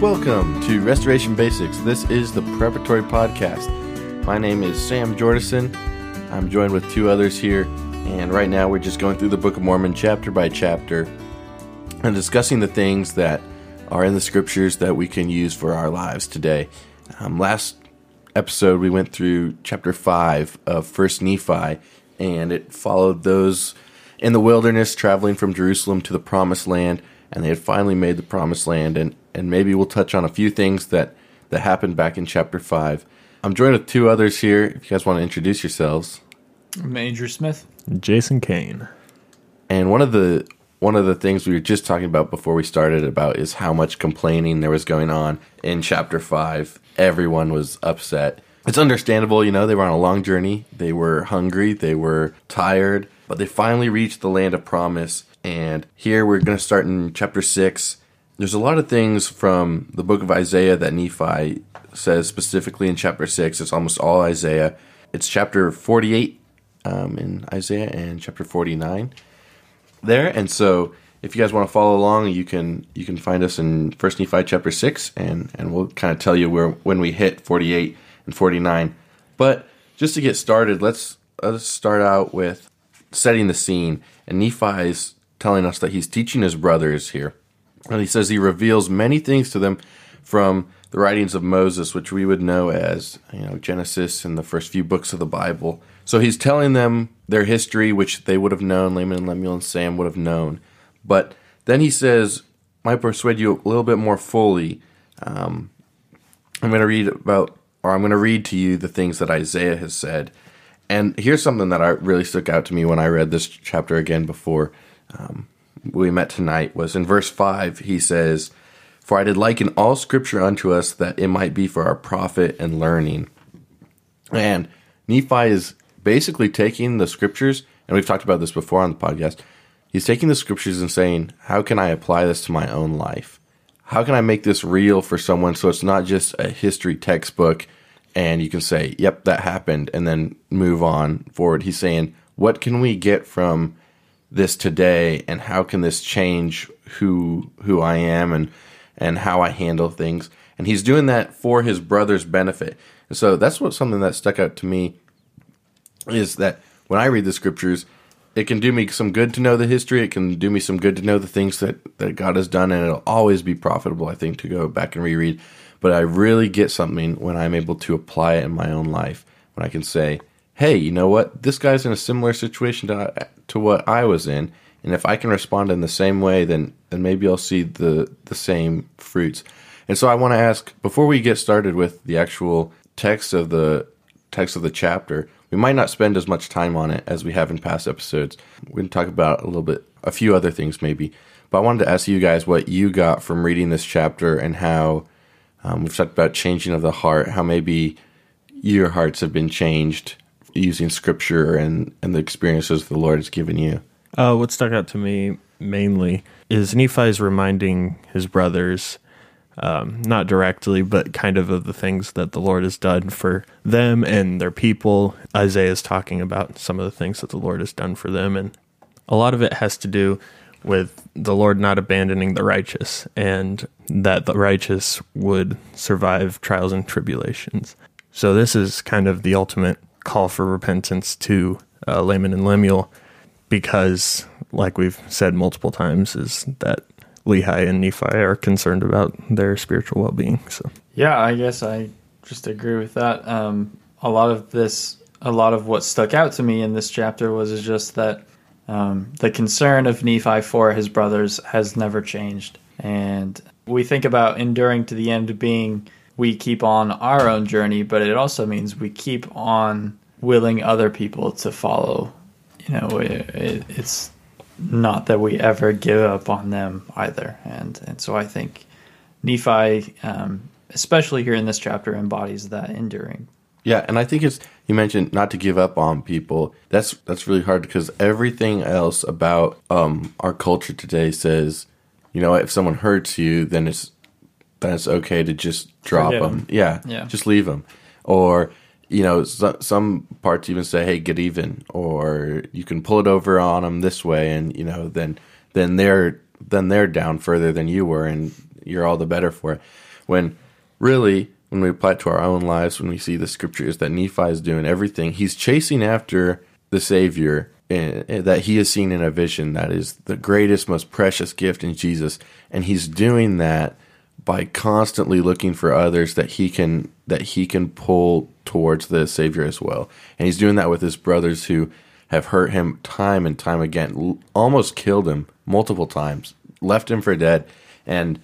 Welcome to Restoration Basics. This is the Preparatory Podcast. My name is Sam Jordison. I'm joined with two others here, and right now we're just going through the Book of Mormon chapter by chapter and discussing the things that are in the scriptures that we can use for our lives today. Um, last episode, we went through chapter 5 of First Nephi, and it followed those in the wilderness traveling from Jerusalem to the promised land, and they had finally made the promised land. And, and maybe we'll touch on a few things that, that happened back in chapter 5. I'm joined with two others here. If you guys want to introduce yourselves. I'm Andrew Smith. Jason Kane. And one of the one of the things we were just talking about before we started about is how much complaining there was going on in chapter 5. Everyone was upset. It's understandable, you know, they were on a long journey. They were hungry, they were tired, but they finally reached the land of promise. And here we're going to start in chapter 6. There's a lot of things from the book of Isaiah that Nephi says specifically in chapter 6. It's almost all Isaiah. It's chapter 48 um, in Isaiah and chapter 49 there. And so if you guys want to follow along, you can you can find us in First Nephi chapter six, and and we'll kind of tell you where when we hit forty eight and forty nine. But just to get started, let's let's start out with setting the scene. And Nephi is telling us that he's teaching his brothers here, and he says he reveals many things to them from the writings of Moses, which we would know as you know Genesis and the first few books of the Bible. So he's telling them their history, which they would have known, Laman and Lemuel and Sam would have known. But then he says, might persuade you a little bit more fully. Um, I'm going to read about, or I'm going to read to you the things that Isaiah has said. And here's something that I really stuck out to me when I read this chapter again before um, we met tonight was in verse 5, he says, For I did liken all scripture unto us that it might be for our profit and learning. And Nephi is basically taking the scriptures, and we've talked about this before on the podcast. He's taking the scriptures and saying, How can I apply this to my own life? How can I make this real for someone so it's not just a history textbook and you can say, Yep, that happened, and then move on forward? He's saying, What can we get from this today and how can this change who who I am and and how I handle things? And he's doing that for his brother's benefit. And so that's what something that stuck out to me is that when I read the scriptures, it can do me some good to know the history. It can do me some good to know the things that, that God has done, and it'll always be profitable, I think, to go back and reread. But I really get something when I'm able to apply it in my own life, when I can say, hey, you know what? This guy's in a similar situation to, to what I was in. And if I can respond in the same way, then, then maybe I'll see the, the same fruits. And so I want to ask, before we get started with the actual text of the text of the chapter, we might not spend as much time on it as we have in past episodes. We're going to talk about a little bit, a few other things maybe. But I wanted to ask you guys what you got from reading this chapter and how um, we've talked about changing of the heart, how maybe your hearts have been changed using scripture and, and the experiences the Lord has given you. Uh, what stuck out to me mainly is Nephi's reminding his brothers um, not directly, but kind of of the things that the Lord has done for them and their people. Isaiah is talking about some of the things that the Lord has done for them, and a lot of it has to do with the Lord not abandoning the righteous and that the righteous would survive trials and tribulations. So, this is kind of the ultimate call for repentance to uh, Laman and Lemuel because, like we've said multiple times, is that Lehi and Nephi are concerned about their spiritual well being. So yeah, I guess I just agree with that. Um, a lot of this, a lot of what stuck out to me in this chapter was just that um, the concern of Nephi for his brothers has never changed, and we think about enduring to the end being we keep on our own journey, but it also means we keep on willing other people to follow. You know, it, it, it's not that we ever give up on them either. And and so I think Nephi, um, especially here in this chapter, embodies that enduring. Yeah, and I think it's you mentioned not to give up on people. That's that's really hard because everything else about um, our culture today says, you know, if someone hurts you, then it's then it's okay to just drop them. them. Yeah, yeah, just leave them. Or you know, so, some parts even say, "Hey, get even," or you can pull it over on them this way, and you know, then then they're then they're down further than you were, and you're all the better for it. When really, when we apply it to our own lives, when we see the scriptures that Nephi is doing everything, he's chasing after the Savior eh, eh, that he has seen in a vision that is the greatest, most precious gift in Jesus. And he's doing that by constantly looking for others that he can that he can pull towards the Savior as well. And he's doing that with his brothers who have hurt him time and time again, almost killed him multiple times, left him for dead, and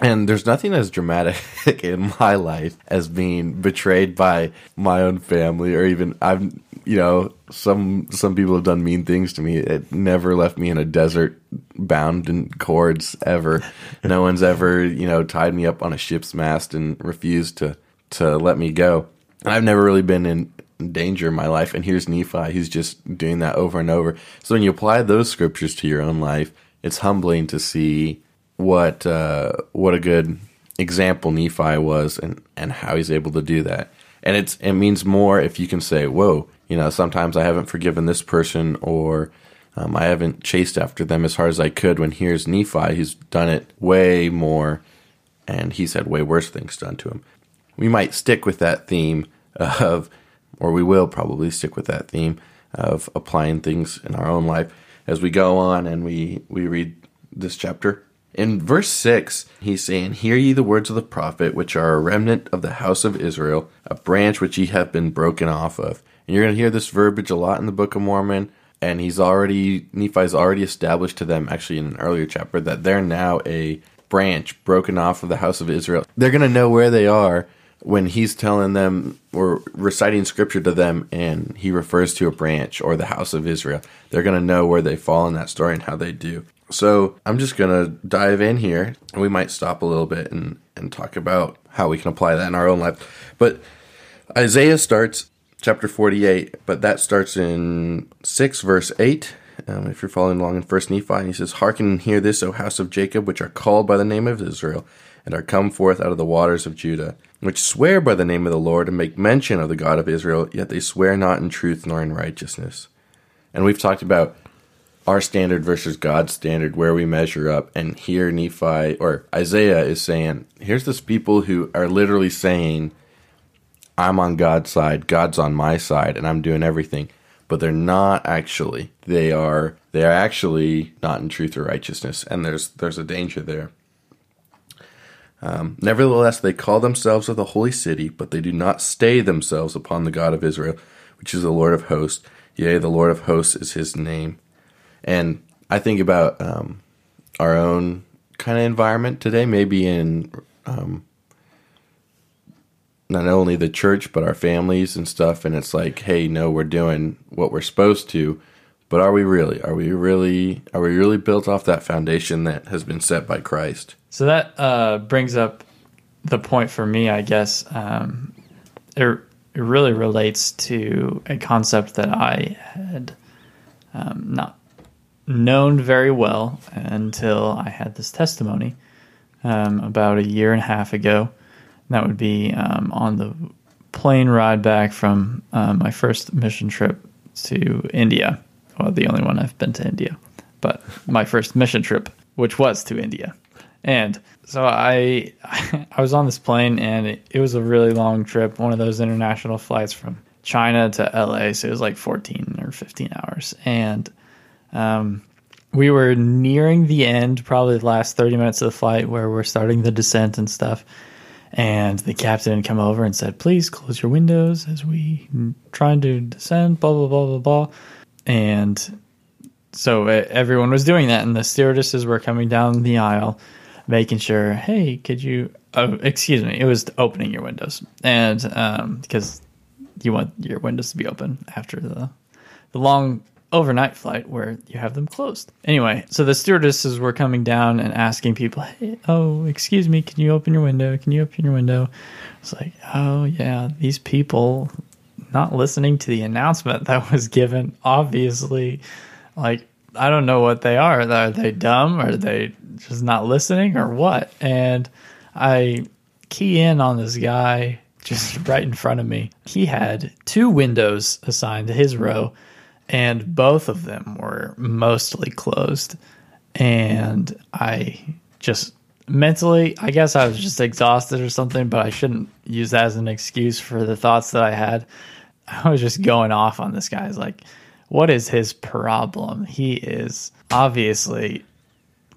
and there's nothing as dramatic in my life as being betrayed by my own family or even I've you know some some people have done mean things to me. It never left me in a desert bound in cords ever. no one's ever, you know, tied me up on a ship's mast and refused to to let me go. I've never really been in danger in my life and here's Nephi he's just doing that over and over. So when you apply those scriptures to your own life, it's humbling to see what uh, what a good example Nephi was and and how he's able to do that. And it's it means more if you can say, "Whoa, you know, sometimes I haven't forgiven this person or um, I haven't chased after them as hard as I could." When here's Nephi, he's done it way more, and he's had way worse things done to him. We might stick with that theme of, or we will probably stick with that theme of applying things in our own life as we go on and we we read this chapter in verse 6, he's saying, Hear ye the words of the prophet, which are a remnant of the house of Israel, a branch which ye have been broken off of. And you're going to hear this verbiage a lot in the Book of Mormon. And he's already, Nephi's already established to them, actually in an earlier chapter, that they're now a branch broken off of the house of Israel. They're going to know where they are when he's telling them or reciting scripture to them and he refers to a branch or the house of Israel. They're going to know where they fall in that story and how they do. So I'm just going to dive in here and we might stop a little bit and, and talk about how we can apply that in our own life. But Isaiah starts chapter 48, but that starts in 6 verse 8. Um, if you're following along in First Nephi, he says, Hearken and hear this, O house of Jacob, which are called by the name of Israel, and are come forth out of the waters of Judah, which swear by the name of the Lord, and make mention of the God of Israel, yet they swear not in truth nor in righteousness. And we've talked about our standard versus God's standard, where we measure up. And here Nephi or Isaiah is saying, here's this people who are literally saying, I'm on God's side, God's on my side, and I'm doing everything. But they're not actually. They are they are actually not in truth or righteousness, and there's there's a danger there. Um, Nevertheless, they call themselves of the holy city, but they do not stay themselves upon the God of Israel, which is the Lord of hosts. Yea, the Lord of hosts is his name. And I think about um, our own kind of environment today, maybe in um, not only the church, but our families and stuff. And it's like, hey, no, we're doing what we're supposed to. But are we really? Are we really? Are we really built off that foundation that has been set by Christ? So that uh, brings up the point for me, I guess. Um, it, it really relates to a concept that I had um, not known very well until I had this testimony um, about a year and a half ago. That would be um, on the plane ride back from uh, my first mission trip to India. Well, the only one I've been to India, but my first mission trip, which was to India. And so I I was on this plane and it, it was a really long trip, one of those international flights from China to LA. So it was like 14 or 15 hours. And um, we were nearing the end, probably the last 30 minutes of the flight where we're starting the descent and stuff. And the captain come over and said, please close your windows as we trying to descend, blah, blah, blah, blah, blah. And so everyone was doing that. And the stewardesses were coming down the aisle, making sure, hey, could you, oh, excuse me, it was opening your windows. And um, because you want your windows to be open after the, the long overnight flight where you have them closed. Anyway, so the stewardesses were coming down and asking people, "Hey, oh, excuse me, can you open your window? Can you open your window?" It's like, "Oh yeah, these people not listening to the announcement that was given. Obviously, like I don't know what they are. Are they dumb? Are they just not listening or what?" And I key in on this guy just right in front of me. He had two windows assigned to his row and both of them were mostly closed. And I just mentally, I guess I was just exhausted or something, but I shouldn't use that as an excuse for the thoughts that I had. I was just going off on this guy's like, what is his problem? He is obviously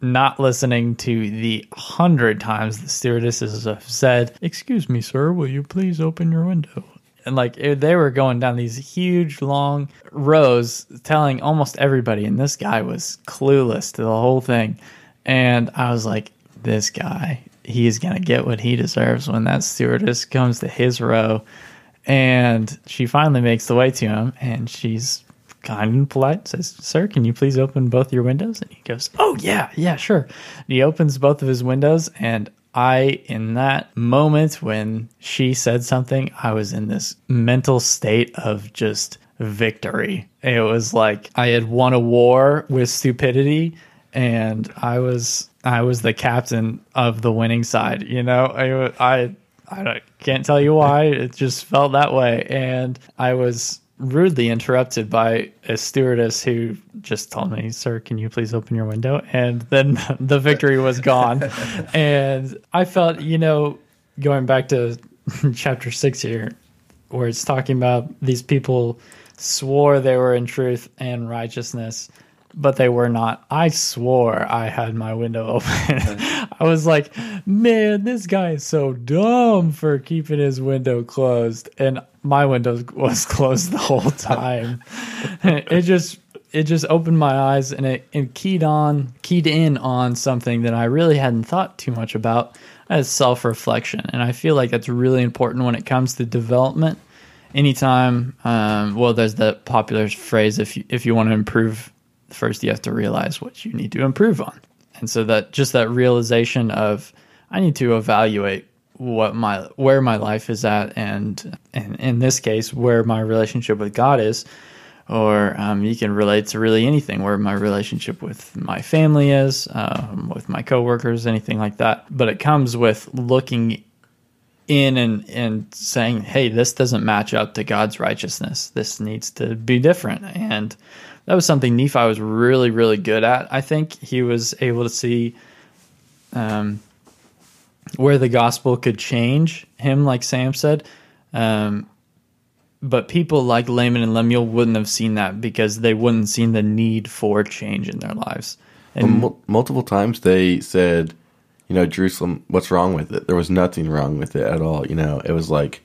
not listening to the hundred times the stewardesses have said, Excuse me, sir, will you please open your window? And like it- they were going down these huge long rows telling almost everybody, and this guy was clueless to the whole thing. And I was like, This guy, he's gonna get what he deserves when that stewardess comes to his row. And she finally makes the way to him, and she's kind and polite, says, Sir, can you please open both your windows? And he goes, Oh, yeah, yeah, sure. And he opens both of his windows. And I, in that moment when she said something, I was in this mental state of just victory. It was like I had won a war with stupidity and I was I was the captain of the winning side. You know, I I I can't tell you why. It just felt that way, and I was rudely interrupted by a stewardess who just told me, "Sir, can you please open your window?" And then the victory was gone, and I felt, you know, going back to chapter six here, where it's talking about these people swore they were in truth and righteousness but they were not. I swore I had my window open. I was like, man, this guy is so dumb for keeping his window closed. And my window was closed the whole time. it just it just opened my eyes and it, it keyed on keyed in on something that I really hadn't thought too much about as self-reflection. And I feel like that's really important when it comes to development. Anytime, um, well, there's the popular phrase: if you if you want to improve first you have to realize what you need to improve on. And so that just that realization of I need to evaluate what my where my life is at and and in this case where my relationship with God is or um, you can relate to really anything where my relationship with my family is um, with my coworkers anything like that. But it comes with looking in and and saying hey this doesn't match up to God's righteousness. This needs to be different. And that was something Nephi was really, really good at. I think he was able to see um, where the gospel could change him, like Sam said. Um, but people like Laman and Lemuel wouldn't have seen that because they wouldn't seen the need for change in their lives. And Mul- multiple times they said, you know, Jerusalem, what's wrong with it? There was nothing wrong with it at all. You know, it was like,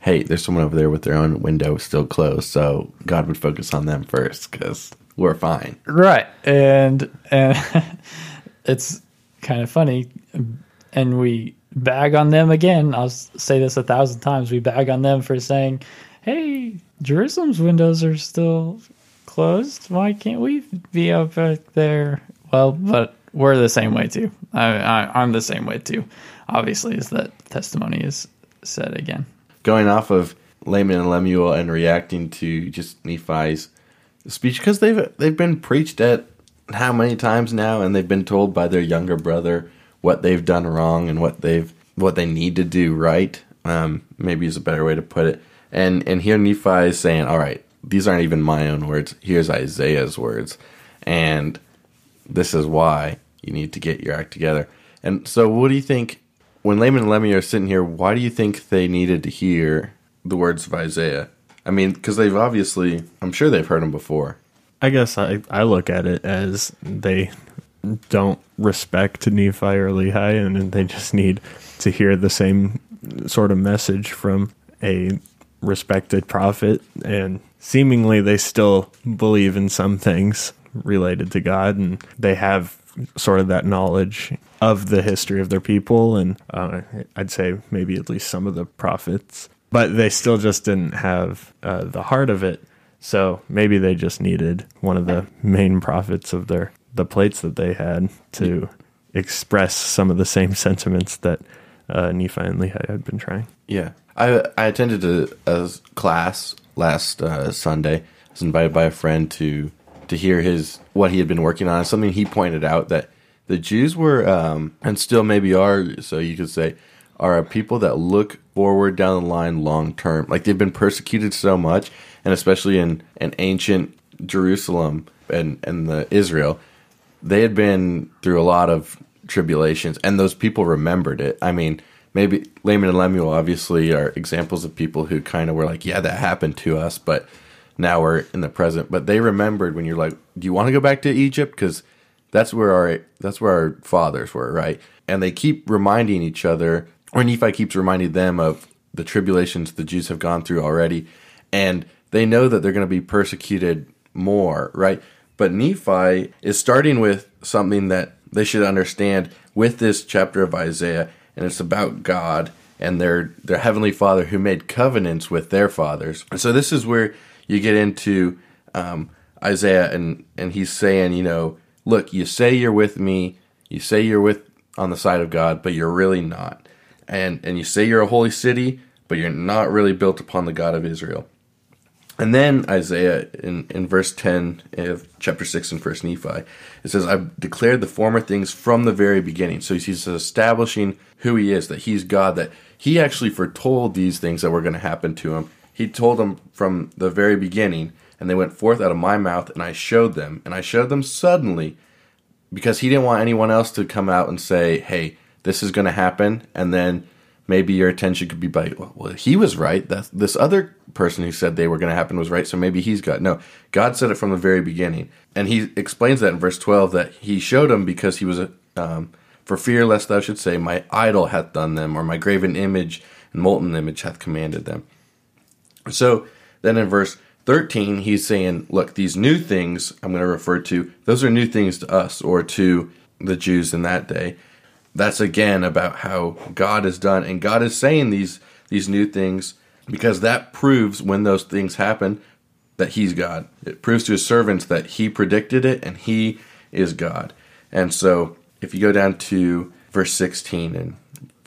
hey, there's someone over there with their own window still closed, so God would focus on them first because we're fine. right, and and it's kind of funny, and we bag on them again. I'll say this a thousand times. We bag on them for saying, "Hey, Jerusalem's windows are still closed. Why can't we be up back there?" Well, but we're the same way too. I, I, I'm the same way too. Obviously, as that testimony is said again. Going off of Laman and Lemuel and reacting to just Nephi's speech because they've they've been preached at how many times now, and they've been told by their younger brother what they've done wrong and what they've what they need to do right. Um, maybe is a better way to put it. And and here Nephi is saying, "All right, these aren't even my own words. Here's Isaiah's words, and this is why you need to get your act together." And so, what do you think when Laman and Lemmy are sitting here? Why do you think they needed to hear the words of Isaiah? I mean, because they've obviously, I'm sure they've heard them before. I guess I, I look at it as they don't respect Nephi or Lehi, and they just need to hear the same sort of message from a respected prophet. And seemingly, they still believe in some things related to God, and they have sort of that knowledge of the history of their people, and uh, I'd say maybe at least some of the prophets. But they still just didn't have uh, the heart of it. So maybe they just needed one of the main prophets of their the plates that they had to express some of the same sentiments that uh, Nephi and Lehi had been trying. Yeah, I I attended a, a class last uh, Sunday. I was invited by a friend to to hear his what he had been working on. Something he pointed out that the Jews were um, and still maybe are, so you could say, are a people that look forward down the line long term. Like they've been persecuted so much, and especially in an ancient Jerusalem and and the Israel, they had been through a lot of tribulations, and those people remembered it. I mean, maybe Laman and Lemuel obviously are examples of people who kind of were like, yeah, that happened to us, but now we're in the present. But they remembered when you're like, do you want to go back to Egypt? Because that's where our that's where our fathers were, right? And they keep reminding each other, or Nephi keeps reminding them of the tribulations the Jews have gone through already, and they know that they're going to be persecuted more, right? But Nephi is starting with something that they should understand with this chapter of Isaiah, and it's about God and their their heavenly Father who made covenants with their fathers. And so this is where you get into um, Isaiah, and and he's saying, you know, look, you say you're with me, you say you're with on the side of God, but you're really not, and and you say you're a holy city, but you're not really built upon the God of Israel. And then Isaiah in, in verse 10 of chapter 6 in First Nephi, it says, I've declared the former things from the very beginning. So he's establishing who he is, that he's God, that he actually foretold these things that were going to happen to him. He told them from the very beginning, and they went forth out of my mouth, and I showed them. And I showed them suddenly because he didn't want anyone else to come out and say, hey, this is going to happen. And then maybe your attention could be by, well, he was right. That this other person who said they were going to happen was right, so maybe he's got no. God said it from the very beginning, and he explains that in verse twelve that he showed him because he was a um, for fear lest thou should say, my idol hath done them, or my graven image and molten image hath commanded them. So then in verse 13, he's saying, Look, these new things I'm going to refer to, those are new things to us or to the Jews in that day. That's again about how God is done. And God is saying these, these new things because that proves when those things happen that He's God. It proves to His servants that He predicted it and He is God. And so if you go down to verse 16 and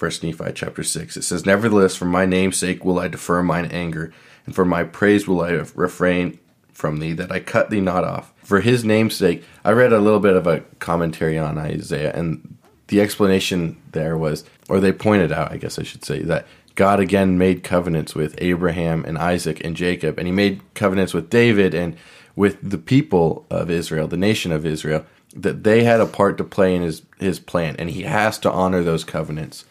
1 Nephi chapter 6. It says, Nevertheless, for my name's sake will I defer mine anger, and for my praise will I refrain from thee, that I cut thee not off. For his name's sake, I read a little bit of a commentary on Isaiah, and the explanation there was, or they pointed out, I guess I should say, that God again made covenants with Abraham and Isaac and Jacob, and he made covenants with David and with the people of Israel, the nation of Israel, that they had a part to play in his, his plan, and he has to honor those covenants.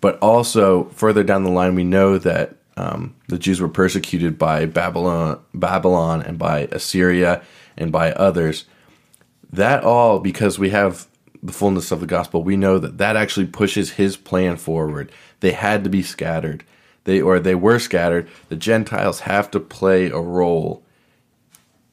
But also, further down the line, we know that um, the Jews were persecuted by Babylon, Babylon and by Assyria and by others. That all because we have the fullness of the gospel, we know that that actually pushes his plan forward. They had to be scattered. They or they were scattered. The Gentiles have to play a role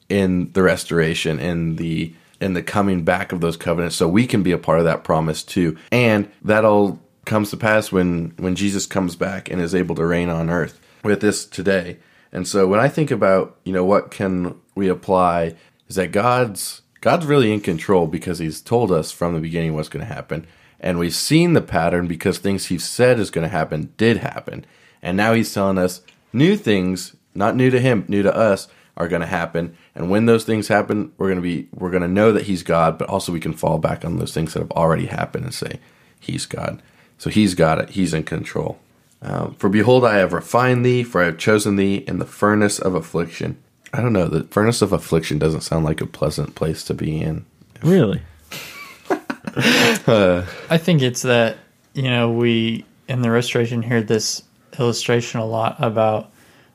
in the restoration in the in the coming back of those covenants so we can be a part of that promise too. And that all comes to pass when when Jesus comes back and is able to reign on earth with this today. And so when I think about, you know, what can we apply is that God's God's really in control because He's told us from the beginning what's going to happen. And we've seen the pattern because things He said is going to happen did happen. And now He's telling us new things, not new to Him, new to us, are going to happen. And when those things happen, we're going to be, we're going to know that He's God, but also we can fall back on those things that have already happened and say, He's God. So He's got it, He's in control. Um, for behold, I have refined thee, for I have chosen thee in the furnace of affliction I don't know. The furnace of affliction doesn't sound like a pleasant place to be in. Really? uh, I think it's that, you know, we in the restoration hear this illustration a lot about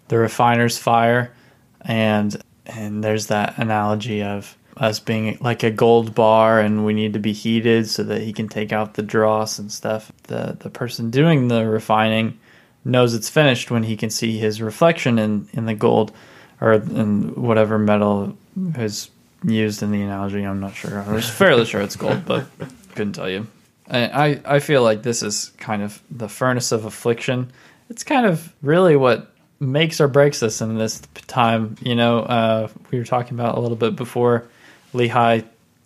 the refiner's fire and and there's that analogy of us being like a gold bar and we need to be heated so that he can take out the dross and stuff. The the person doing the refining knows it's finished when he can see his reflection in, in the gold or in whatever metal is used in the analogy. I'm not sure. I was fairly sure it's gold, but couldn't tell you. I, I feel like this is kind of the furnace of affliction. It's kind of really what makes or breaks us in this time. You know, uh, we were talking about a little bit before. Lehi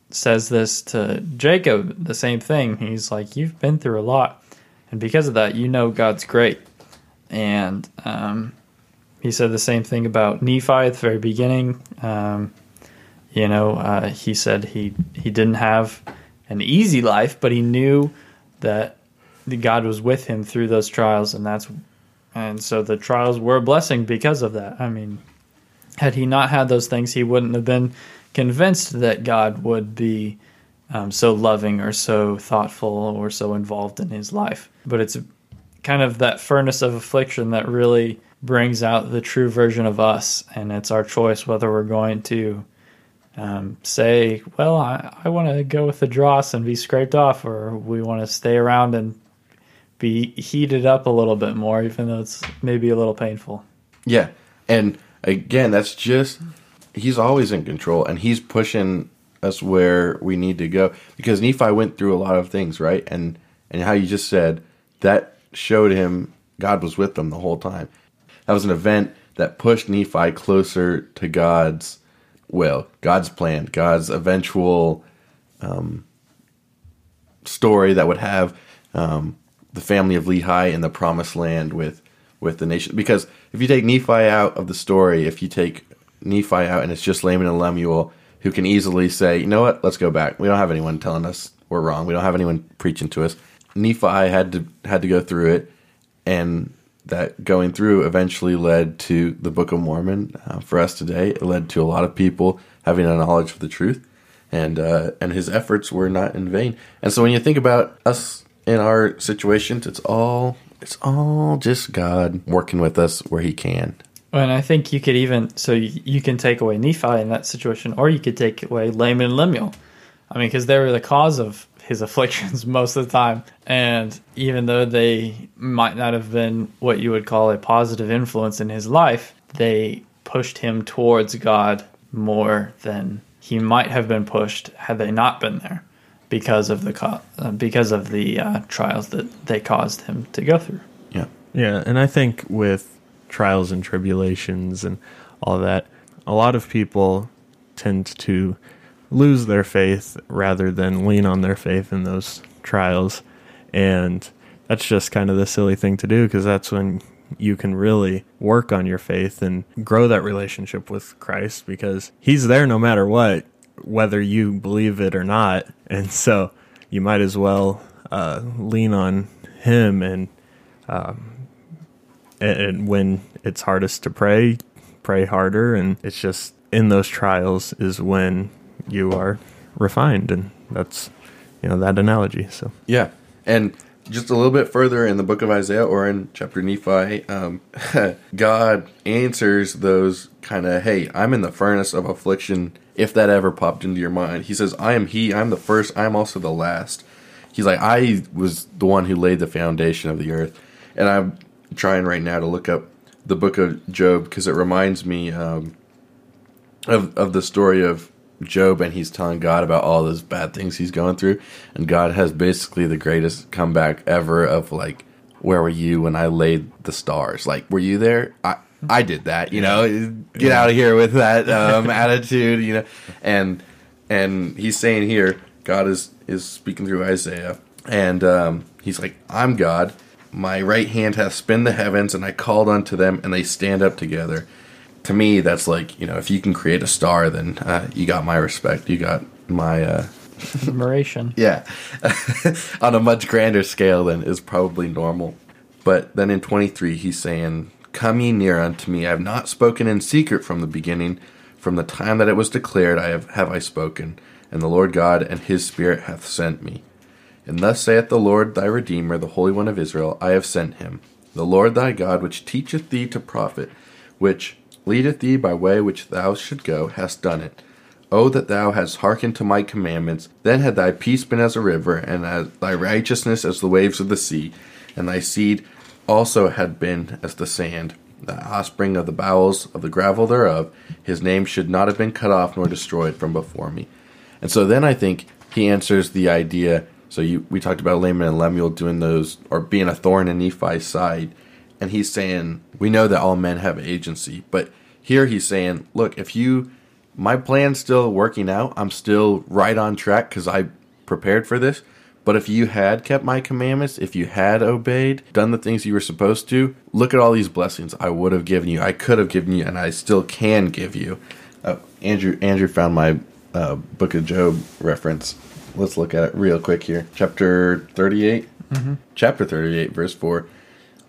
says this to Jacob, the same thing. He's like, You've been through a lot. And because of that, you know God's great. And um, he said the same thing about Nephi at the very beginning. Um, you know, uh, he said he he didn't have an easy life, but he knew that God was with him through those trials, and that's and so the trials were a blessing because of that. I mean, had he not had those things, he wouldn't have been convinced that God would be um, so loving or so thoughtful or so involved in his life. But it's kind of that furnace of affliction that really brings out the true version of us, and it's our choice whether we're going to um, say, "Well, I, I want to go with the dross and be scraped off," or we want to stay around and be heated up a little bit more, even though it's maybe a little painful. Yeah. And again, that's just he's always in control and he's pushing us where we need to go because Nephi went through a lot of things, right? And and how you just said that showed him God was with them the whole time. That was an event that pushed Nephi closer to God's will, God's plan, God's eventual um, story that would have um, the family of Lehi in the promised land with with the nation. Because if you take Nephi out of the story, if you take Nephi out and it's just Laman and Lemuel who can easily say, you know what, let's go back. We don't have anyone telling us we're wrong. We don't have anyone preaching to us. Nephi had to had to go through it, and that going through eventually led to the Book of Mormon. Uh, for us today, it led to a lot of people having a knowledge of the truth, and uh, and his efforts were not in vain. And so when you think about us in our situations, it's all it's all just God working with us where He can. And I think you could even so you, you can take away Nephi in that situation, or you could take away Laman and Lemuel. I mean, because they were the cause of his afflictions most of the time, and even though they might not have been what you would call a positive influence in his life, they pushed him towards God more than he might have been pushed had they not been there because of the co- uh, because of the uh, trials that they caused him to go through. Yeah, Yeah, and I think with trials and tribulations and all that, a lot of people tend to lose their faith rather than lean on their faith in those trials. And that's just kind of the silly thing to do because that's when you can really work on your faith and grow that relationship with Christ because he's there no matter what, whether you believe it or not. And so you might as well uh, lean on him and and, and when it's hardest to pray, pray harder. And it's just in those trials is when you are refined, and that's you know that analogy. So yeah, and just a little bit further in the book of Isaiah or in chapter Nephi, um, God answers those kind of, hey, I'm in the furnace of affliction. If that ever popped into your mind, He says, I am He. I'm the first. I am also the last. He's like, I was the one who laid the foundation of the earth, and I'm trying right now to look up the book of Job because it reminds me um, of of the story of Job, and he's telling God about all those bad things he's going through, and God has basically the greatest comeback ever of like, "Where were you when I laid the stars? Like, were you there? I I did that. You know, get out of here with that um, attitude. You know, and and he's saying here, God is is speaking through Isaiah, and um, he's like, "I'm God." My right hand hath spun the heavens, and I called unto them, and they stand up together to me, that's like you know, if you can create a star, then uh, you got my respect. You got my uh, Admiration. yeah, on a much grander scale than is probably normal. But then in 23, he's saying, Come ye near unto me. I have not spoken in secret from the beginning. From the time that it was declared, I have, have I spoken. And the Lord God and his Spirit hath sent me. And thus saith the Lord thy Redeemer, the Holy One of Israel, I have sent him. The Lord thy God, which teacheth thee to profit, which leadeth thee by way which thou should go, hast done it. O that thou hadst hearkened to my commandments, then had thy peace been as a river, and as thy righteousness as the waves of the sea, and thy seed also had been as the sand, the offspring of the bowels of the gravel thereof. His name should not have been cut off nor destroyed from before me. And so then I think he answers the idea. So you, we talked about Laman and Lemuel doing those, or being a thorn in Nephi's side. And he's saying we know that all men have agency but here he's saying look if you my plan's still working out. I'm still right on track because i prepared for this. But if you had kept my commandments if you had obeyed done the things you were supposed to look at all these blessings i would have given you i could have given you and i still can give you. Uh, andrew andrew found my uh, book of job reference let's look at it real quick here chapter 38 mm-hmm. chapter 38 verse 4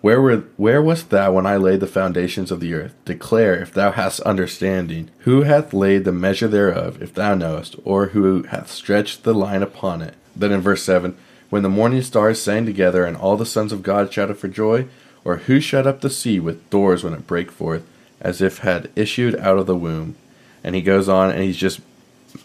Where were where wast thou when I laid the foundations of the earth? Declare if thou hast understanding. Who hath laid the measure thereof, if thou knowest, or who hath stretched the line upon it? Then in verse seven, when the morning stars sang together, and all the sons of God shouted for joy, or who shut up the sea with doors when it brake forth, as if had issued out of the womb? And he goes on, and he's just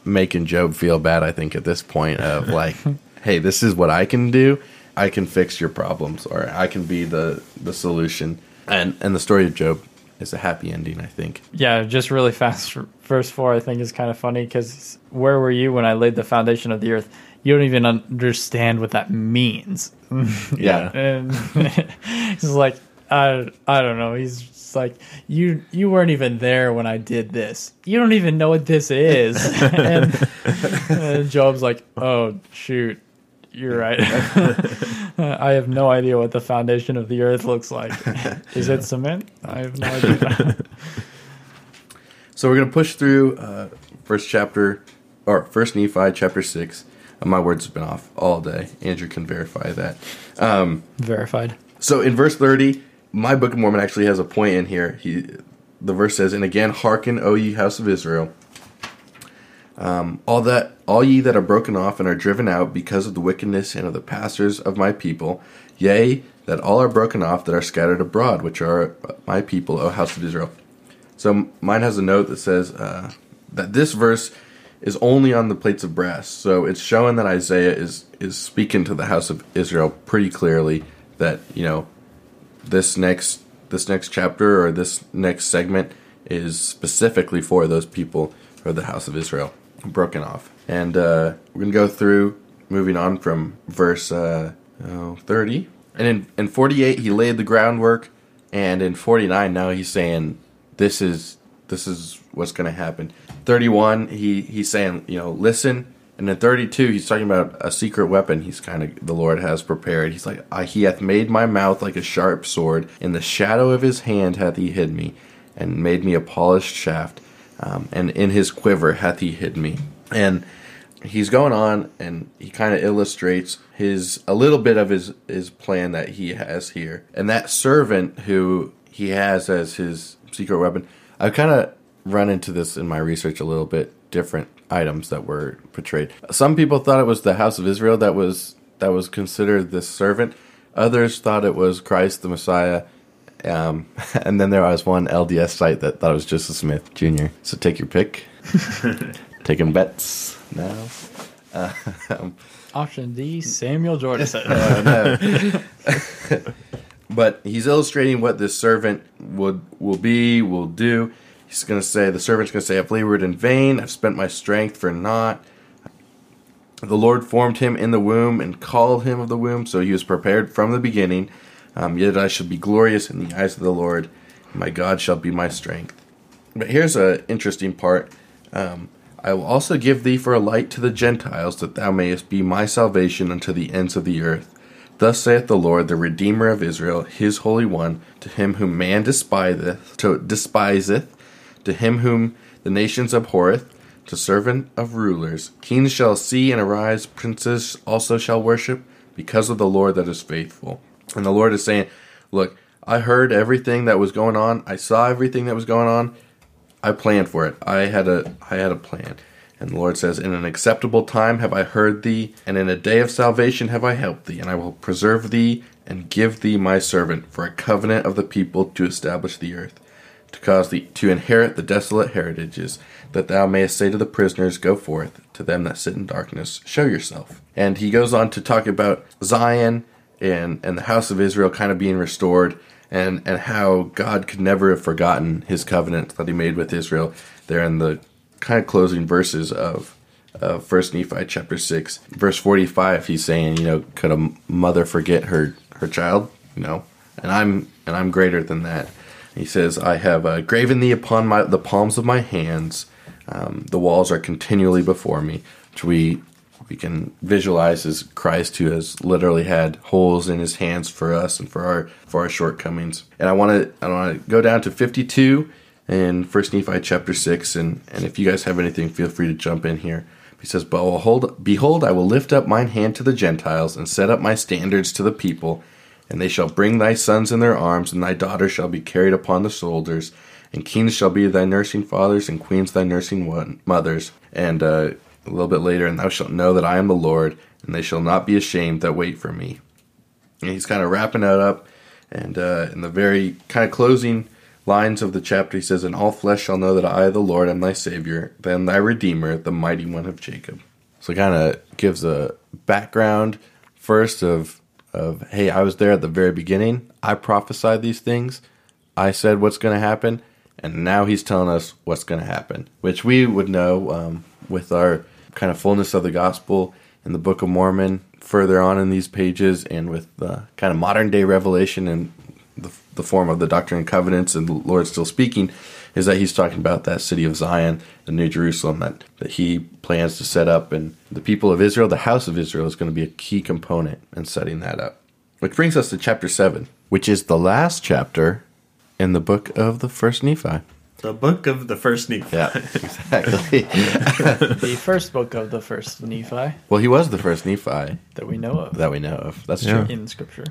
making Job feel bad. I think at this point of like, hey, this is what I can do. I can fix your problems, or I can be the the solution. And and the story of Job is a happy ending. I think. Yeah, just really fast. Verse four, I think, is kind of funny because where were you when I laid the foundation of the earth? You don't even understand what that means. Yeah. and he's like, I, I don't know. He's just like, you, you weren't even there when I did this. You don't even know what this is. and, and Job's like, oh shoot, you're right. I have no idea what the foundation of the earth looks like. Is it cement? I have no idea. So we're gonna push through uh, first chapter or first Nephi chapter six. Uh, my words have been off all day. Andrew can verify that. Um, Verified. So in verse 30, my Book of Mormon actually has a point in here. He, the verse says, "And again, hearken, O ye house of Israel, um, all that, all ye that are broken off and are driven out because of the wickedness and of the pastors of my people, yea, that all are broken off that are scattered abroad, which are my people, O house of Israel." So mine has a note that says uh, that this verse is only on the plates of brass. So it's showing that Isaiah is is speaking to the house of Israel pretty clearly that you know this next this next chapter or this next segment is specifically for those people for the house of Israel broken off. And uh, we're gonna go through moving on from verse uh, oh, 30. And in, in 48 he laid the groundwork and in 49 now he's saying this is this is what's going to happen. 31 he he's saying, you know, listen. And in 32 he's talking about a secret weapon he's kind of the Lord has prepared. He's like, "He hath made my mouth like a sharp sword, in the shadow of his hand hath he hid me, and made me a polished shaft, um, and in his quiver hath he hid me." And he's going on and he kind of illustrates his a little bit of his his plan that he has here and that servant who he has as his secret weapon i've kind of run into this in my research a little bit different items that were portrayed. Some people thought it was the house of israel that was that was considered this servant. Others thought it was christ the messiah. Um, and then there was one lds site that thought it was joseph smith jr so take your pick. Taking bets now. Um, Option D, Samuel Jordan. Said. but he's illustrating what this servant would will be, will do. He's going to say, the servant's going to say, I've labored in vain, I've spent my strength for naught. The Lord formed him in the womb and called him of the womb, so he was prepared from the beginning. Um, yet I shall be glorious in the eyes of the Lord, my God shall be my strength. But here's an interesting part. Um, I will also give thee for a light to the Gentiles, that thou mayest be my salvation unto the ends of the earth. Thus saith the Lord, the Redeemer of Israel, his Holy One, to him whom man despiseth, to despiseth, to him whom the nations abhorreth, to servant of rulers. Kings shall see and arise, princes also shall worship, because of the Lord that is faithful. And the Lord is saying, Look, I heard everything that was going on, I saw everything that was going on, I planned for it. I had a I had a plan. And the Lord says, In an acceptable time have I heard thee, and in a day of salvation have I helped thee, and I will preserve thee and give thee my servant for a covenant of the people to establish the earth, to cause thee to inherit the desolate heritages, that thou mayest say to the prisoners, Go forth, to them that sit in darkness, show yourself. And he goes on to talk about Zion and, and the house of Israel kind of being restored and and how God could never have forgotten His covenant that He made with Israel. There in the kind of closing verses of of First Nephi chapter six, verse forty five, he's saying, you know, could a mother forget her her child? You know, and I'm and I'm greater than that. He says, I have uh, graven thee upon my the palms of my hands. Um, the walls are continually before me, which we we can visualize as Christ who has literally had holes in his hands for us and for our for our shortcomings. And I want to I want to go down to 52 in First Nephi chapter 6 and and if you guys have anything feel free to jump in here. He says, "But behold, behold, I will lift up mine hand to the Gentiles and set up my standards to the people, And they shall bring thy sons in their arms, and thy daughters shall be carried upon the shoulders. And kings shall be thy nursing fathers, and queens thy nursing one- mothers. And uh, a little bit later, and thou shalt know that I am the Lord, and they shall not be ashamed that wait for me. And he's kind of wrapping that up. And uh, in the very kind of closing lines of the chapter, he says, And all flesh shall know that I, the Lord, am thy Savior, then thy Redeemer, the mighty one of Jacob. So it kind of gives a background first of, of, hey, I was there at the very beginning. I prophesied these things. I said what's going to happen. And now he's telling us what's going to happen, which we would know um, with our kind of fullness of the gospel in the Book of Mormon further on in these pages and with the kind of modern day revelation in the, the form of the Doctrine and Covenants and the Lord still speaking is that he's talking about that city of Zion, the New Jerusalem that, that he plans to set up. And the people of Israel, the house of Israel, is going to be a key component in setting that up. Which brings us to chapter 7, which is the last chapter in the book of the first Nephi. The book of the first Nephi. Yeah, exactly. the first book of the first Nephi well, he was the first Nephi that we know of that we know of. That's Yeah. true. in Scripture.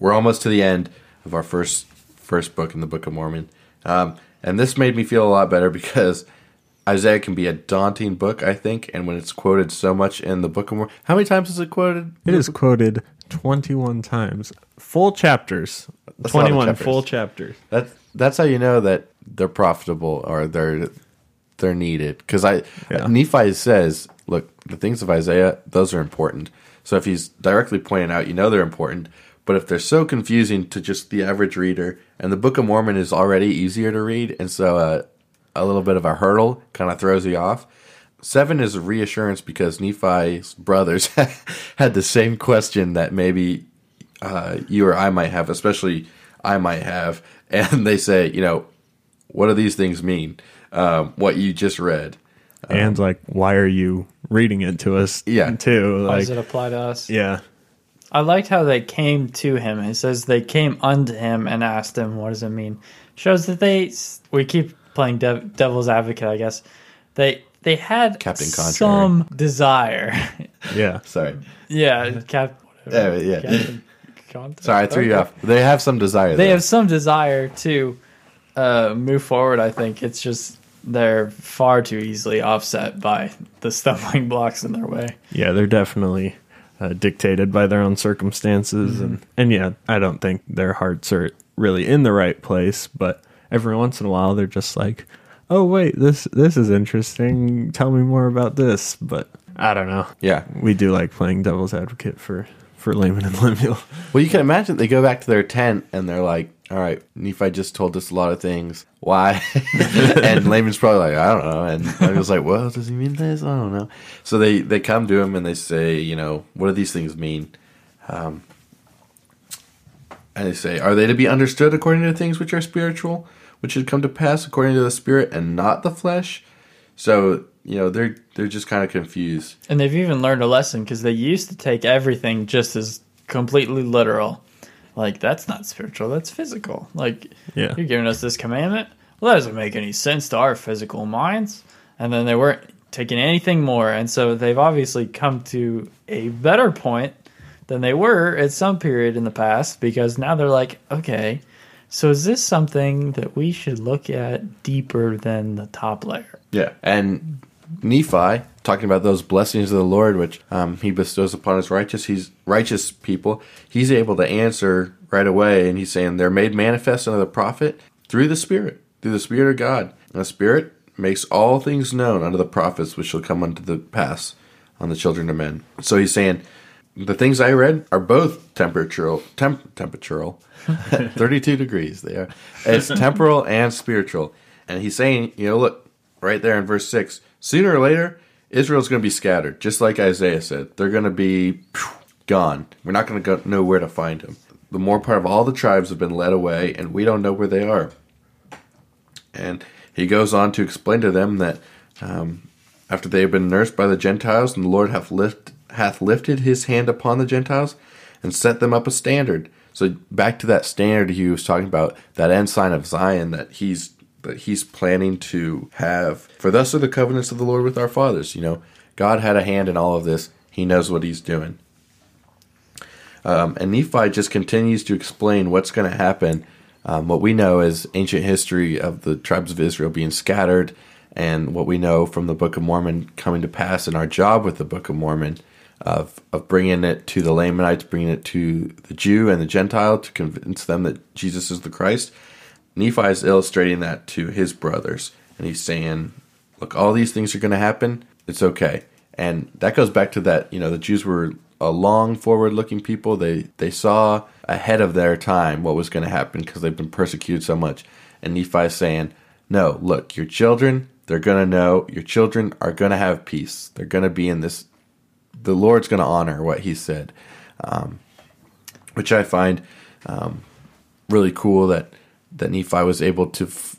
We're almost to the end of our first first book in the Book of Mormon, um, and this made me feel a lot better because Isaiah can be a daunting book, I think, and when it's quoted so much in the Book of Mormon, how many times is it quoted? It is quoted 21 times. Full chapters. That's a lot of 21 chapters. full chapters. That's that's how you know that they're profitable or they're they're needed. Because I Yeah. Nephi says, look, the things of Isaiah, those are important. So if he's directly pointing out, you know they're important. But if they're so confusing to just the average reader, and the Book of Mormon is already easier to read, and so uh, a little bit of a hurdle kind of throws you off. Seven is a reassurance because Nephi's brothers had the same question that maybe uh, you or I might have, especially I might have, and they say, you know, what do these things mean? Um, what you just read. and like, why are you reading it to us? Yeah. Too. How Like, does it apply to us? yeah. I liked how they came to him. It says they came unto him and asked him, "What does it mean?" Shows that they. We keep playing dev, devil's advocate, I guess. They they had Captain Contrary. some desire. Yeah. Sorry. yeah, Cap. Yeah, yeah. Captain Contrary. Sorry, I threw you off. They have some desire. They though. have some desire to uh, move forward. I think it's just they're far too easily offset by the stumbling blocks in their way. Yeah, they're definitely uh, dictated by their own circumstances, and and yeah, I don't think their hearts are really in the right place. But every once in a while, they're just like, "Oh wait, this this is interesting. Tell me more about this." But I don't know. Yeah. We do like playing devil's advocate for for Laman and Lemuel. Well, you can imagine they go back to their tent and they're like, "All right, Nephi just told us a lot of things. Why?" and Laman's probably like, "I don't know." And I was like, "Well, does he mean this? I don't know." So they they come to him and they say, "You know, what do these things mean?" Um, and they say, "Are they to be understood according to things which are spiritual, which should come to pass according to the spirit and not the flesh?" So you know they're they're just kind of confused. And they've even learned a lesson because they used to take everything just as completely literal. Like, that's not spiritual, that's physical. Like, Yeah. you're giving us this commandment? Well, that doesn't make any sense to our physical minds. And then they weren't taking anything more. And so they've obviously come to a better point than they were at some period in the past because now they're like, okay, so is this something that we should look at deeper than the top layer? Yeah. And Nephi, talking about those blessings of the Lord, which um, he bestows upon his righteous, he's righteous people, he's able to answer right away. And he's saying they're made manifest unto the prophet through the Spirit, through the Spirit of God. And the Spirit makes all things known unto the prophets which shall come unto the pass on the children of men. So he's saying the things I read are both temperatural, temp, temperatural, 32 degrees. They are. It's temporal and spiritual. And he's saying, you know, look, right there in verse 6, sooner or later, Israel's going to be scattered, just like Isaiah said. They're going to be gone. We're not going to know where to find them. The more part of all the tribes have been led away, and we don't know where they are. And he goes on to explain to them that um, after they have been nursed by the Gentiles, and the Lord hath, lift, hath lifted his hand upon the Gentiles and set them up a standard. So back to that standard he was talking about, that ensign of Zion that he's that he's planning to have. For thus are the covenants of the Lord with our fathers. You know, God had a hand in all of this. He knows what he's doing. Um, and Nephi just continues to explain what's going to happen. Um, what we know is ancient history of the tribes of Israel being scattered, and what we know from the Book of Mormon coming to pass in our job with the Book of Mormon of, of bringing it to the Lamanites, bringing it to the Jew and the Gentile to convince them that Jesus is the Christ. Nephi is illustrating that to his brothers, and he's saying, Look, all these things are going to happen. It's okay. And that goes back to that, you know, the Jews were a long forward looking people. They they saw ahead of their time what was going to happen because they've been persecuted so much. And Nephi is saying, "No, look, your children, they're going to know. Your children are going to have peace. They're going to be in this. The Lord's going to honor what He said, um, which I find um, really cool that that Nephi was able to f-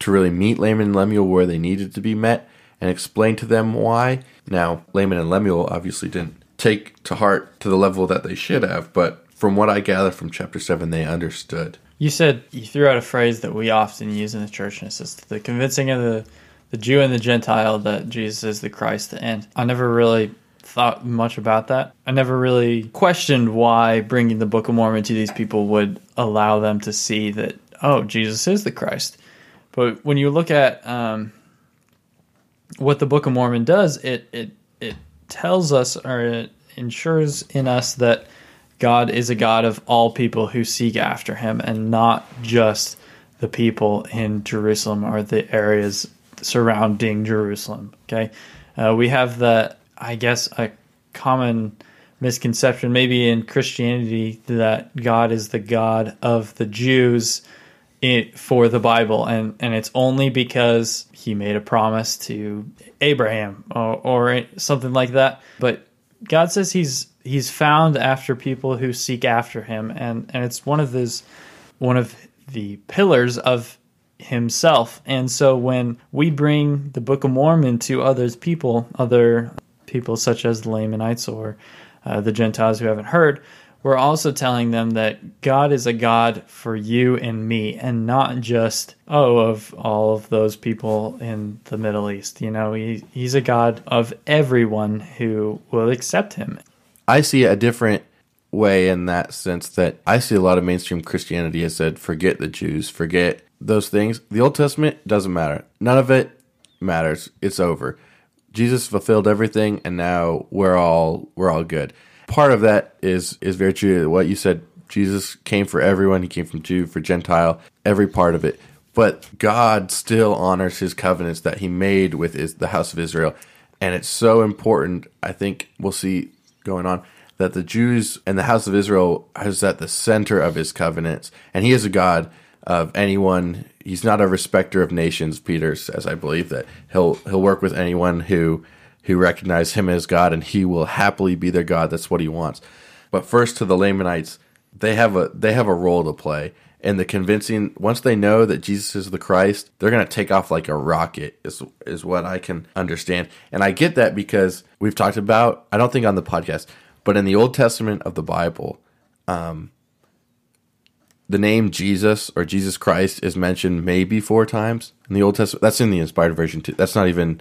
to really meet Laman and Lemuel where they needed to be met and explain to them why. Now, Laman and Lemuel obviously didn't take to heart to the level that they should have, but from what I gather from chapter 7, they understood. You said you threw out a phrase that we often use in the church, and it's just the convincing of the, the Jew and the Gentile that Jesus is the Christ. And I never really thought much about that. I never really questioned why bringing the Book of Mormon to these people would allow them to see that, oh, Jesus is the Christ. But when you look at um, what the Book of Mormon does, it, it, it tells us or it ensures in us that God is a God of all people who seek after him and not just the people in Jerusalem or the areas surrounding Jerusalem. Okay. Uh, we have the, I guess, a common misconception, maybe in Christianity, that God is the God of the Jews in, for the Bible, and and it's only because He made a promise to Abraham or, or something like that. But God says He's He's found after people who seek after Him, and and it's one of those one of the pillars of Himself. And so when we bring the Book of Mormon to others people, other people such as the Lamanites or uh, the Gentiles who haven't heard, we're also telling them that God is a God for you and me, and not just, oh, of all of those people in the Middle East. You know, he, He's a God of everyone who will accept Him. I see a different way in that sense that I see a lot of mainstream Christianity has said, forget the Jews, forget those things. The Old Testament doesn't matter. None of it matters. It's over. Jesus fulfilled everything and now we're all we're all good part of that is is very true. What you said, Jesus came for everyone. He came from Jew for Gentile, every part of it. But God still honors His covenants that He made with his, the house of Israel, and it's so important. I think we'll see going on that the Jews and the house of Israel is at the center of His covenants, and He is a God of anyone. He's not a respecter of nations. Peter says, I believe that he'll he'll work with anyone who who recognize him as God, and he will happily be their God. That's what he wants. But first, to the Lamanites, they have a they have a role to play in the convincing. Once they know that Jesus is the Christ, they're going to take off like a rocket. Is is what I can understand, and I get that because we've talked about. I don't think on the podcast, but in the Old Testament of the Bible, um, the name Jesus or Jesus Christ is mentioned maybe four times in the Old Testament. That's in the inspired version too. That's not even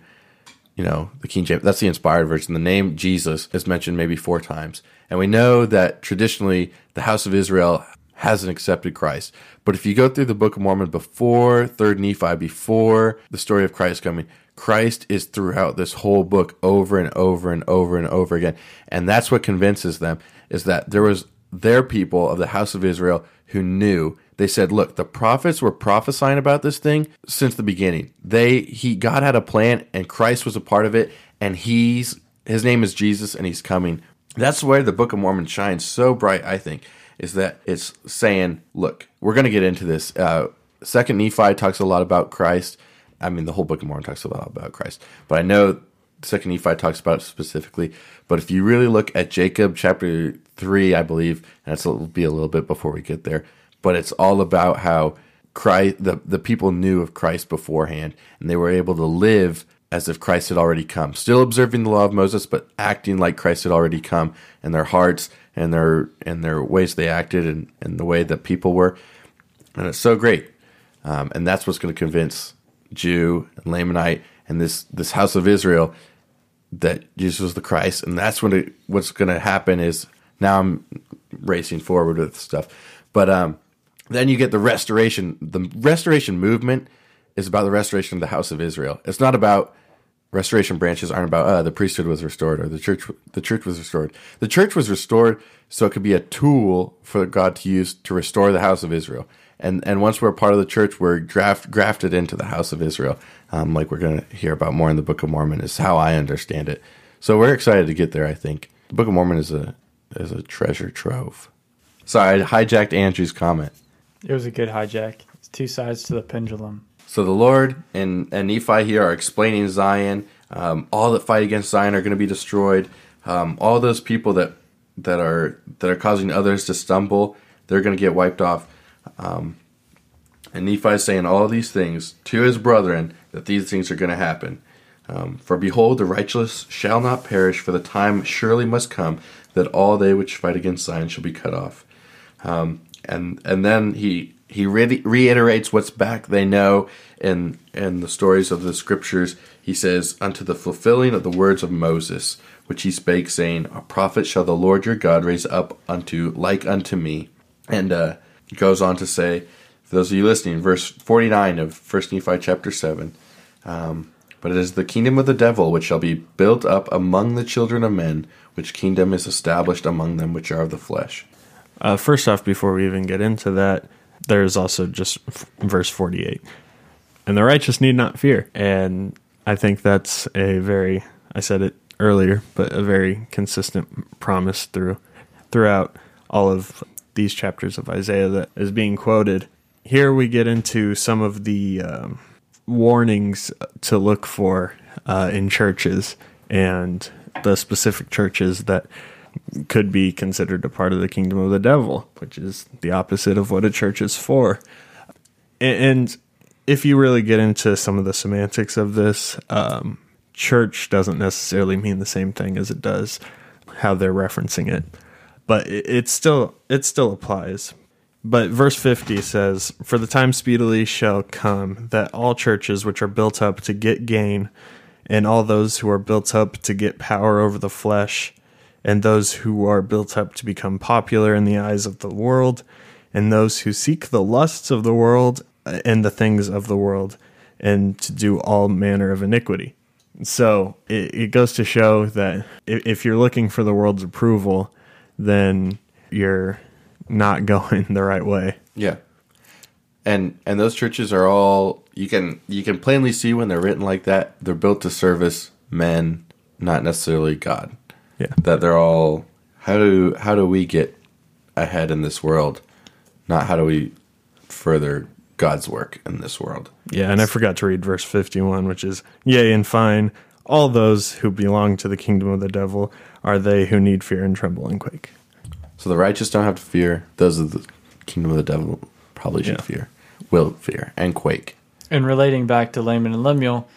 you know, the King James, that's the inspired version. The name Jesus is mentioned maybe four times. And we know that traditionally the house of Israel hasn't accepted Christ. But if you go through the Book of Mormon before 3rd Nephi, before the story of Christ coming, Christ is throughout this whole book over and over and over and over again. And that's what convinces them is that there was their people of the house of Israel who knew they said, "Look, the prophets were prophesying about this thing since the beginning. They he God had a plan and Christ was a part of it and he's his name is Jesus and he's coming." That's where the Book of Mormon shines so bright, I think, is that it's saying, "Look, we're going to get into this. Uh, Second Nephi talks a lot about Christ. I mean, the whole Book of Mormon talks a lot about Christ, but I know Second Nephi talks about it specifically. But if you really look at Jacob chapter three, I believe, and it's will be a little bit before we get there but it's all about how Christ, the, the people knew of Christ beforehand, and they were able to live as if Christ had already come, still observing the law of Moses, but acting like Christ had already come in their hearts and their and their ways they acted and, and the way that people were. And it's so great. Um, and that's what's going to convince Jew and Lamanite and this this house of Israel that Jesus was the Christ. And that's when it, what's going to happen is now I'm racing forward with stuff. But um, then you get the restoration. The restoration movement is about the restoration of the house of Israel. It's not about restoration branches aren't about uh, the priesthood was restored or the church the church was restored. The church was restored so it could be a tool for God to use to restore the house of Israel. And and once we're part of the church, we're graft, grafted into the house of Israel. Um, like we're going to hear about more in the Book of Mormon is how I understand it. So we're excited to get there. I think the Book of Mormon is a is a treasure trove. Sorry, I hijacked Andrew's comment. It was a good hijack. It's two sides to the pendulum. So the Lord and, and Nephi here are explaining Zion. Um, all that fight against Zion are going to be destroyed. Um, all those people that that are that are causing others to stumble, they're going to get wiped off. Um, and Nephi is saying all these things to his brethren that these things are going to happen. Um, for behold, the righteous shall not perish, for the time surely must come that all they which fight against Zion shall be cut off. Um, and and then he he re- reiterates what's back they know in in the stories of the scriptures. He says, "Unto the fulfilling of the words of Moses, which he spake, saying, A prophet shall the Lord your God raise up unto like unto me." And uh, goes on to say, for those of you listening, verse forty nine of First Nephi chapter seven. Um, but it is the kingdom of the devil which shall be built up among the children of men, which kingdom is established among them which are of the flesh. Uh, first off, before we even get into that, there's also just f- verse 48. And the righteous need not fear. And I think that's a very, I said it earlier, but a very consistent promise through throughout all of these chapters of Isaiah that is being quoted. Here we get into some of the um, warnings to look for uh, in churches and the specific churches that could be considered a part of the kingdom of the devil, which is the opposite of what a church is for. And if you really get into some of the semantics of this, um, church doesn't necessarily mean the same thing as it does how they're referencing it, but it, it still it still applies. But verse 50 says, For the time speedily shall come that all churches which are built up to get gain, and all those who are built up to get power over the flesh, and those who are built up to become popular in the eyes of the world, and those who seek the lusts of the world uh, and the things of the world, and to do all manner of iniquity. So it, it goes to show that if, if you're looking for the world's approval, then you're not going the right way. Yeah. And and those churches are all you can you can plainly see when they're written like that, they're built to service men, not necessarily God. Yeah. That they're all how do how do we get ahead in this world? Not how do we further God's work in this world. Yeah, and I forgot to read verse 51, which is, Yea, and fine, all those who belong to the kingdom of the devil are they who need fear and tremble and quake. So the righteous don't have to fear. Those of the kingdom of the devil probably should Yeah. fear, will fear, and quake. And relating back to Laman and Lemuel,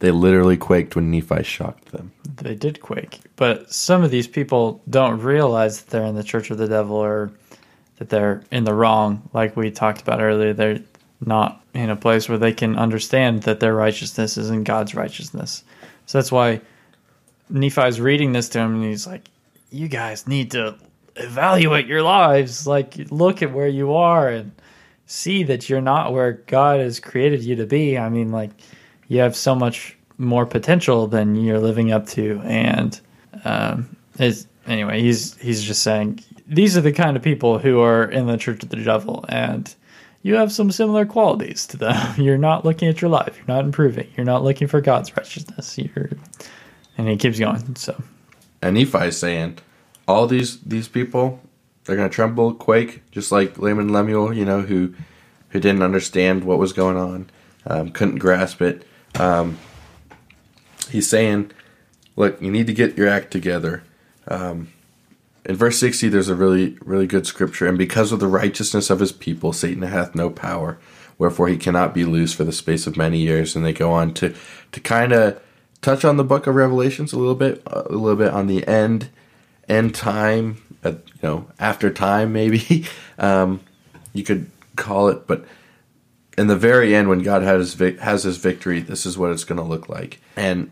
They literally quaked when Nephi shocked them. they did quake. But some of these people don't realize that they're in the church of the devil or that they're in the wrong. Like we talked about earlier, they're not in a place where they can understand that their righteousness is in God's righteousness. So that's why Nephi's reading this to him and he's like, You guys need to evaluate your lives. Like, look at where you are and see that you're not where God has created you to be. I mean, like, you have so much more potential than you're living up to. And um, anyway, he's he's just saying these are the kind of people who are in the church of the devil, and you have some similar qualities to them. You're not looking at your life. You're not improving. You're not looking for God's righteousness. You're, and he keeps going. So And Nephi is saying, all these these people, they're gonna tremble, quake, just like Laman Lemuel, you know, who who didn't understand what was going on, um, couldn't grasp it. Um, he's saying, look, you need to get your act together. Um, in verse 60, there's a really, really good scripture. And because of the righteousness of his people, Satan hath no power. Wherefore he cannot be loose for the space of many years. And they go on to, to kind of touch on the book of Revelations a little bit, a little bit on the end, end time, uh, you know, after time, maybe. um, you could call it. But in the very end, when God has, has his victory, this is what it's going to look like. And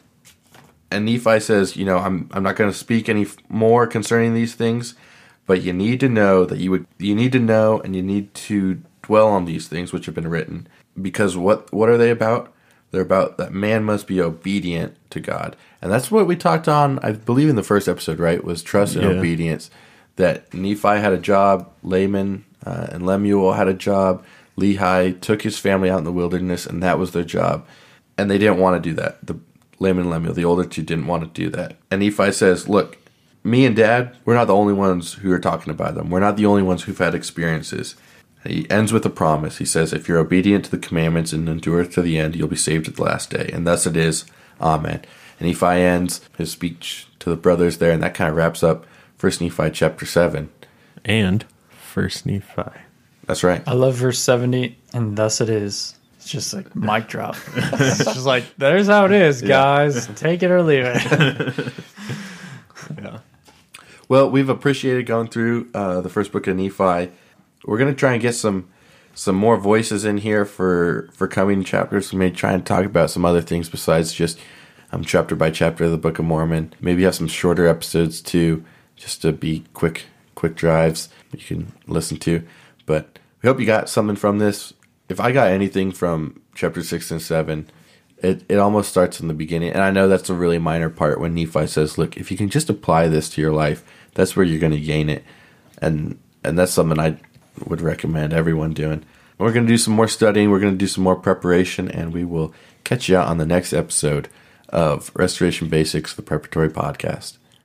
and Nephi says, you know, I'm I'm not going to speak any more concerning these things, But you need to know that you would you need to know and you need to dwell on these things which have been written because what what are they about? They're about that man must be obedient to God. And that's what we talked on, I believe in the first episode, right? Was trust and Yeah. obedience. That Nephi had a job, Laman uh, and Lemuel had a job. Lehi took his family out in the wilderness, and that was their job. And they didn't want to do that. The Laman and Lemuel, the older two, didn't want to do that. And Nephi says, "Look, me and Dad, we're not the only ones who are talking about them. We're not the only ones who've had experiences." He ends with a promise. He says, "If you're obedient to the commandments and endure to the end, you'll be saved at the last day." And thus it is. Amen. And Nephi ends his speech to the brothers there, and that kind of wraps up First Nephi chapter seven. And First Nephi. That's right. I love verse 70, and thus it is. It's just like mic drop. it's just like, there's how it is, guys. Take it or leave it. Yeah. Well, we've appreciated going through uh, the first book of Nephi. We're going to try and get some some more voices in here for for coming chapters. We may try and talk about some other things besides just um, chapter by chapter of the Book of Mormon. Maybe have some shorter episodes too, just to be quick quick drives you can listen to. But we hope you got something from this. If I got anything from chapter six and seven, it, it almost starts in the beginning. And I know that's a really minor part when Nephi says, look, if you can just apply this to your life, that's where you're going to gain it. And and that's something I would recommend everyone doing. We're going to do some more studying, we're going to do some more preparation, and we will catch you out on the next episode of Restoration Basics, the Preparatory Podcast.